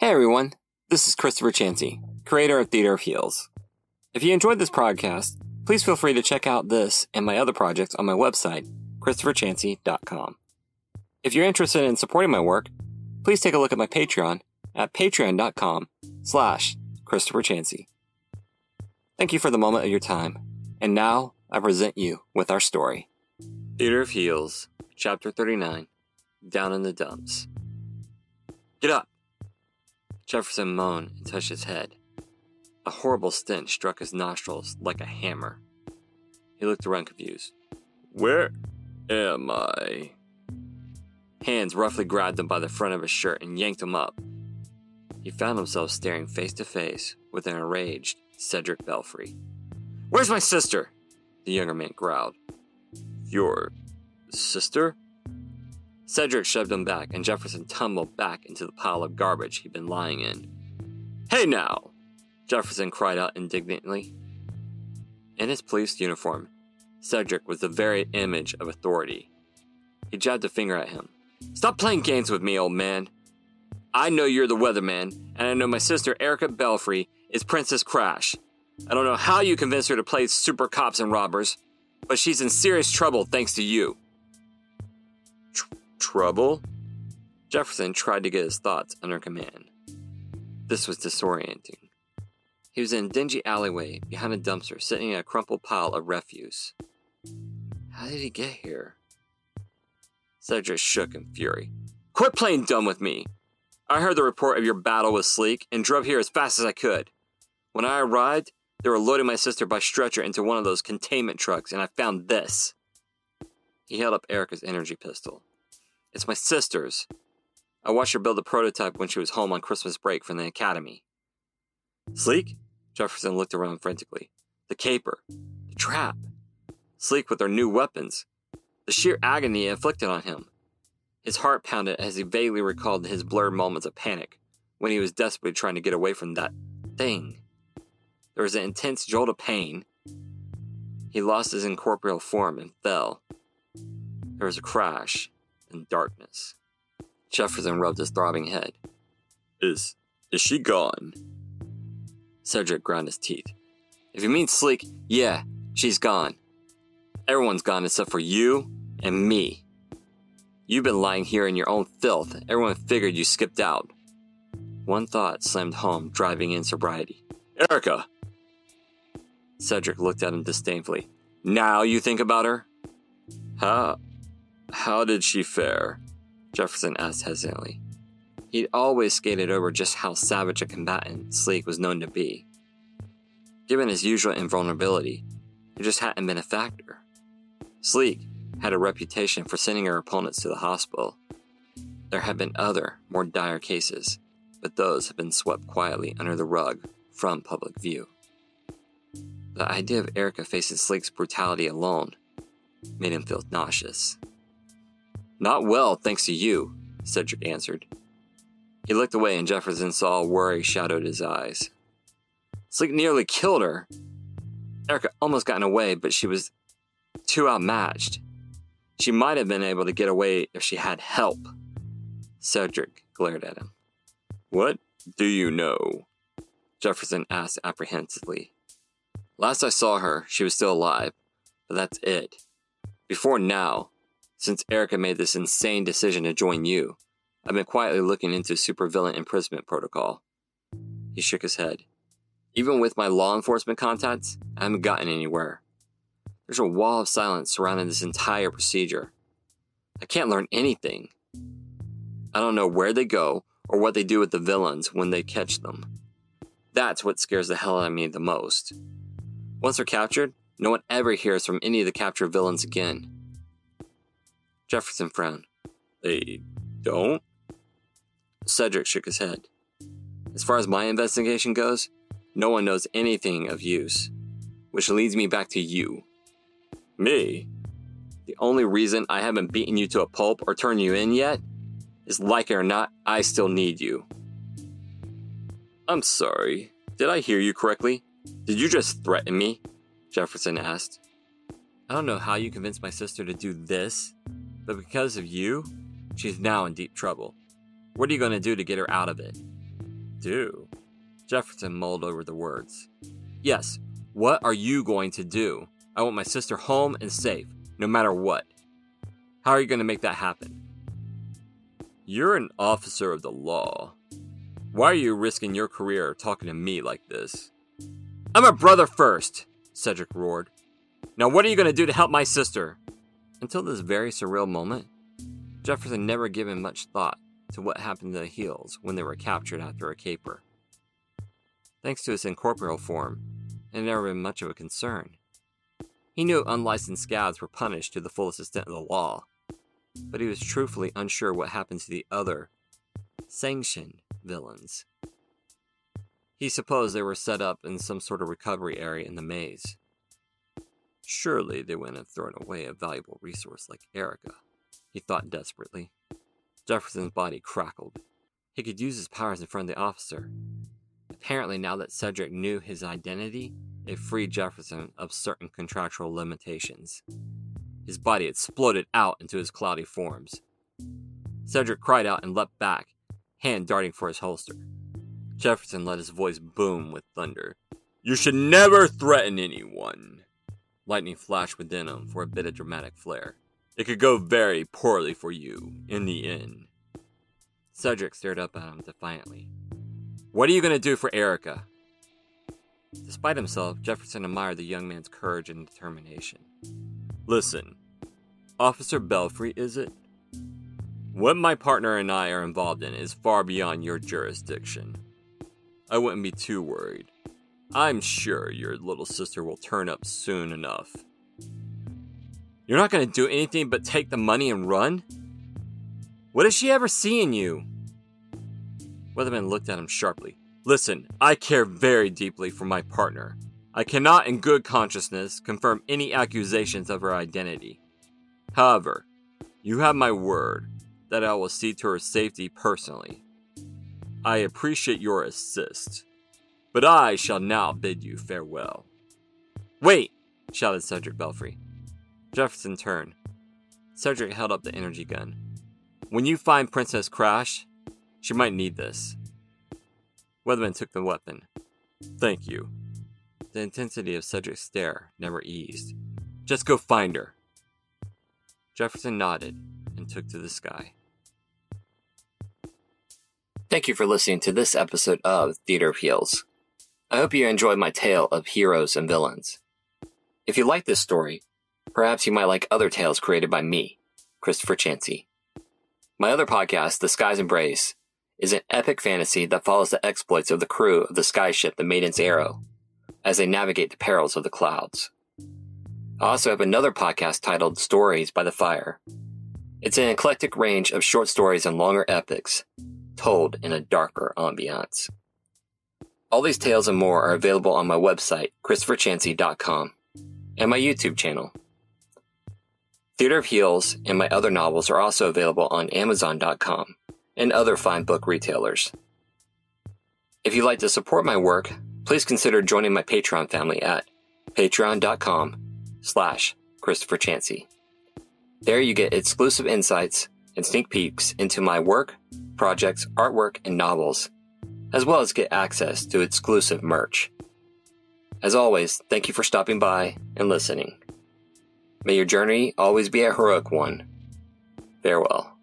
Hey everyone, this is Christopher Chansey, creator of Theater of Heels. If you enjoyed this podcast, please feel free to check out this and my other projects on my website, christopherchansey.com. If you're interested in supporting my work, please take a look at my Patreon at patreon.com slash Christopher. Thank you for the moment of your time, and now I present you with our story. Theater of Heels, Chapter 39, Down in the Dumps. Get up! Jefferson moaned and touched his head. A horrible stench struck his nostrils like a hammer. He looked around confused. Where am I? Hands roughly grabbed him by the front of his shirt and yanked him up. He found himself staring face to face with an enraged Cedric Belfry. Where's my sister? The younger man growled. Your sister? Cedric shoved him back, and Jefferson tumbled back into the pile of garbage he'd been lying in. Hey now! Jefferson cried out indignantly. In his police uniform, Cedric was the very image of authority. He jabbed a finger at him. Stop playing games with me, old man. I know you're the weatherman, and I know my sister Erica Belfry is Princess Crash. I don't know how you convinced her to play super cops and robbers, but she's in serious trouble thanks to you. Tr- trouble? Jefferson tried to get his thoughts under command. This was disorienting. He was in a dingy alleyway behind a dumpster sitting in a crumpled pile of refuse. How did he get here? Cedric shook in fury. Quit playing dumb with me! I heard the report of your battle with Sleek and drove here as fast as I could. When I arrived, they were loading my sister by stretcher into one of those containment trucks, and I found this. He held up Erica's energy pistol. It's my sister's. I watched her build a prototype when she was home on Christmas break from the academy. Sleek? Jefferson looked around frantically. The caper. The trap. Sleek with her new weapons. The sheer agony inflicted on him. His heart pounded as he vaguely recalled his blurred moments of panic when he was desperately trying to get away from that thing. There was an intense jolt of pain. He lost his incorporeal form and fell. There was a crash and darkness. Jefferson rubbed his throbbing head. Is is she gone? Cedric ground his teeth. If you mean Sleek, yeah, she's gone. Everyone's gone except for you and me. You've been lying here in your own filth. Everyone figured you skipped out. One thought slammed home, driving in sobriety. Erica! Cedric looked at him disdainfully. Now you think about her? How. How did she fare? Jefferson asked hesitantly. He'd always skated over just how savage a combatant Sleek was known to be. Given his usual invulnerability, it just hadn't been a factor. Sleek had a reputation for sending her opponents to the hospital. There had been other, more dire cases, but those had been swept quietly under the rug from public view. The idea of Erica facing Sleek's brutality alone made him feel nauseous. Not well, thanks to you, Cedric answered. He looked away and Jefferson saw worry shadowed his eyes. Sleek nearly killed her. Erica almost got away, but she was too outmatched. She might have been able to get away if she had help. Cedric glared at him. What do you know? Jefferson asked apprehensively. Last I saw her, she was still alive, but that's it. Before now, since Erica made this insane decision to join you, I've been quietly looking into supervillain imprisonment protocol. He shook his head. Even with my law enforcement contacts, I haven't gotten anywhere. There's a wall of silence surrounding this entire procedure. I can't learn anything. I don't know where they go or what they do with the villains when they catch them. That's what scares the hell out of me the most. Once they're captured, no one ever hears from any of the captured villains again. Jefferson frowned. They don't? Cedric shook his head. As far as my investigation goes, no one knows anything of use. Which leads me back to you. Me? The only reason I haven't beaten you to a pulp or turned you in yet is like it or not, I still need you. I'm sorry. Did I hear you correctly? Did you just threaten me? Jefferson asked. I don't know how you convinced my sister to do this, but because of you, she's now in deep trouble. What are you going to do to get her out of it? Do? Jefferson mulled over the words. Yes, what are you going to do? I want my sister home and safe, no matter what. How are you going to make that happen? You're an officer of the law. Why are you risking your career talking to me like this? I'm a brother first, Cedric roared. Now, what are you going to do to help my sister? Until this very surreal moment, Jefferson never given much thought to what happened to the heels when they were captured after a caper. Thanks to his incorporeal form, it had never been much of a concern. He knew unlicensed scabs were punished to the fullest extent of the law, but he was truthfully unsure what happened to the other, sanctioned villains. He supposed they were set up in some sort of recovery area in the maze. Surely they wouldn't have thrown away a valuable resource like Erica, he thought desperately. Jefferson's body crackled. He could use his powers in front of the officer. Apparently, now that Cedric knew his identity, it freed Jefferson of certain contractual limitations. His body exploded out into his cloudy forms. Cedric cried out and leapt back, hand darting for his holster. Jefferson let his voice boom with thunder. You should never threaten anyone. Lightning flashed within him for a bit of dramatic flair. It could go very poorly for you in the end. Cedric stared up at him defiantly. What are you going to do for Erica? Despite himself, Jefferson admired the young man's courage and determination. Listen, Officer Belfry, is it? What my partner and I are involved in is far beyond your jurisdiction. I wouldn't be too worried. I'm sure your little sister will turn up soon enough. You're not going to do anything but take the money and run? What has she ever seen you? Weatherman looked at him sharply. Listen, I care very deeply for my partner. I cannot, in good consciousness, confirm any accusations of her identity. However, you have my word that I will see to her safety personally. I appreciate your assist, but I shall now bid you farewell. Wait! shouted Cedric Belfry. Jefferson turned. Cedric held up the energy gun. When you find Princess Crash, she might need this. Weatherman took the weapon. Thank you. The intensity of Cedric's stare never eased. Just go find her. Jefferson nodded and took to the sky. Thank you for listening to this episode of Theater Heels. I hope you enjoyed my tale of heroes and villains. If you like this story, perhaps you might like other tales created by me, Christopher Chansey. My other podcast, The Sky's Embrace, is an epic fantasy that follows the exploits of the crew of the skyship the Maiden's Arrow as they navigate the perils of the clouds. I also have another podcast titled Stories by the Fire. It's an eclectic range of short stories and longer epics told in a darker ambiance. All these tales and more are available on my website, ChristopherChansey.com, and my YouTube channel. Theater of Heels and my other novels are also available on Amazon.com and other fine book retailers. If you'd like to support my work, please consider joining my Patreon family at patreon.com slash Christopher Chansey. There you get exclusive insights and sneak peeks into my work, projects, artwork, and novels, as well as get access to exclusive merch. As always, thank you for stopping by and listening. May your journey always be a heroic one. Farewell.